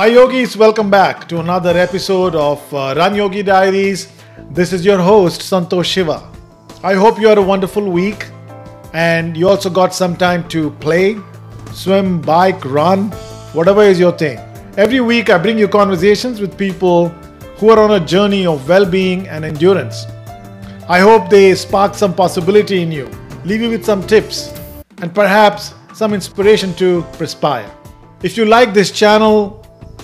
Hi, yogis. Welcome back to another episode of uh, Run Yogi Diaries. This is your host, Santosh Shiva. I hope you had a wonderful week and you also got some time to play, swim, bike, run, whatever is your thing. Every week, I bring you conversations with people who are on a journey of well being and endurance. I hope they spark some possibility in you, leave you with some tips, and perhaps some inspiration to perspire. If you like this channel,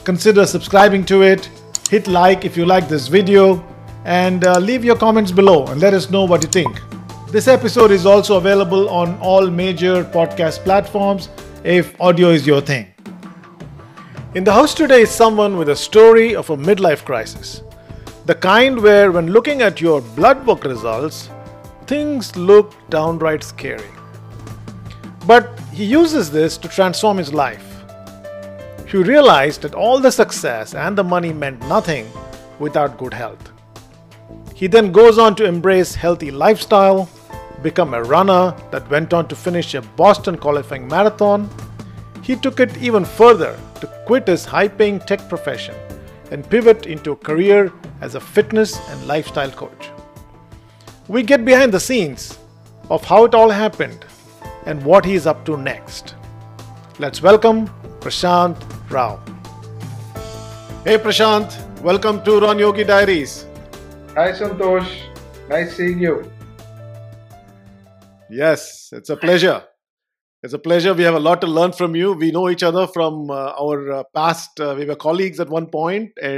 consider subscribing to it. Hit like if you like this video and uh, leave your comments below and let us know what you think. This episode is also available on all major podcast platforms if audio is your thing. In the house today is someone with a story of a midlife crisis. The kind where, when looking at your blood work results, things look downright scary. But he uses this to transform his life. He realized that all the success and the money meant nothing without good health. He then goes on to embrace healthy lifestyle, become a runner that went on to finish a Boston qualifying marathon. He took it even further to quit his high-paying tech profession and pivot into a career as a fitness and lifestyle coach. We get behind the scenes of how it all happened and what he is up to next. Let's welcome Prashant Rao. Hey Prashant, welcome to Run Yogi Diaries. Hi Santosh, nice seeing you. Yes, it's a pleasure. It's a pleasure. We have a lot to learn from you. We know each other from uh, our uh, past. Uh, we were colleagues at one point, and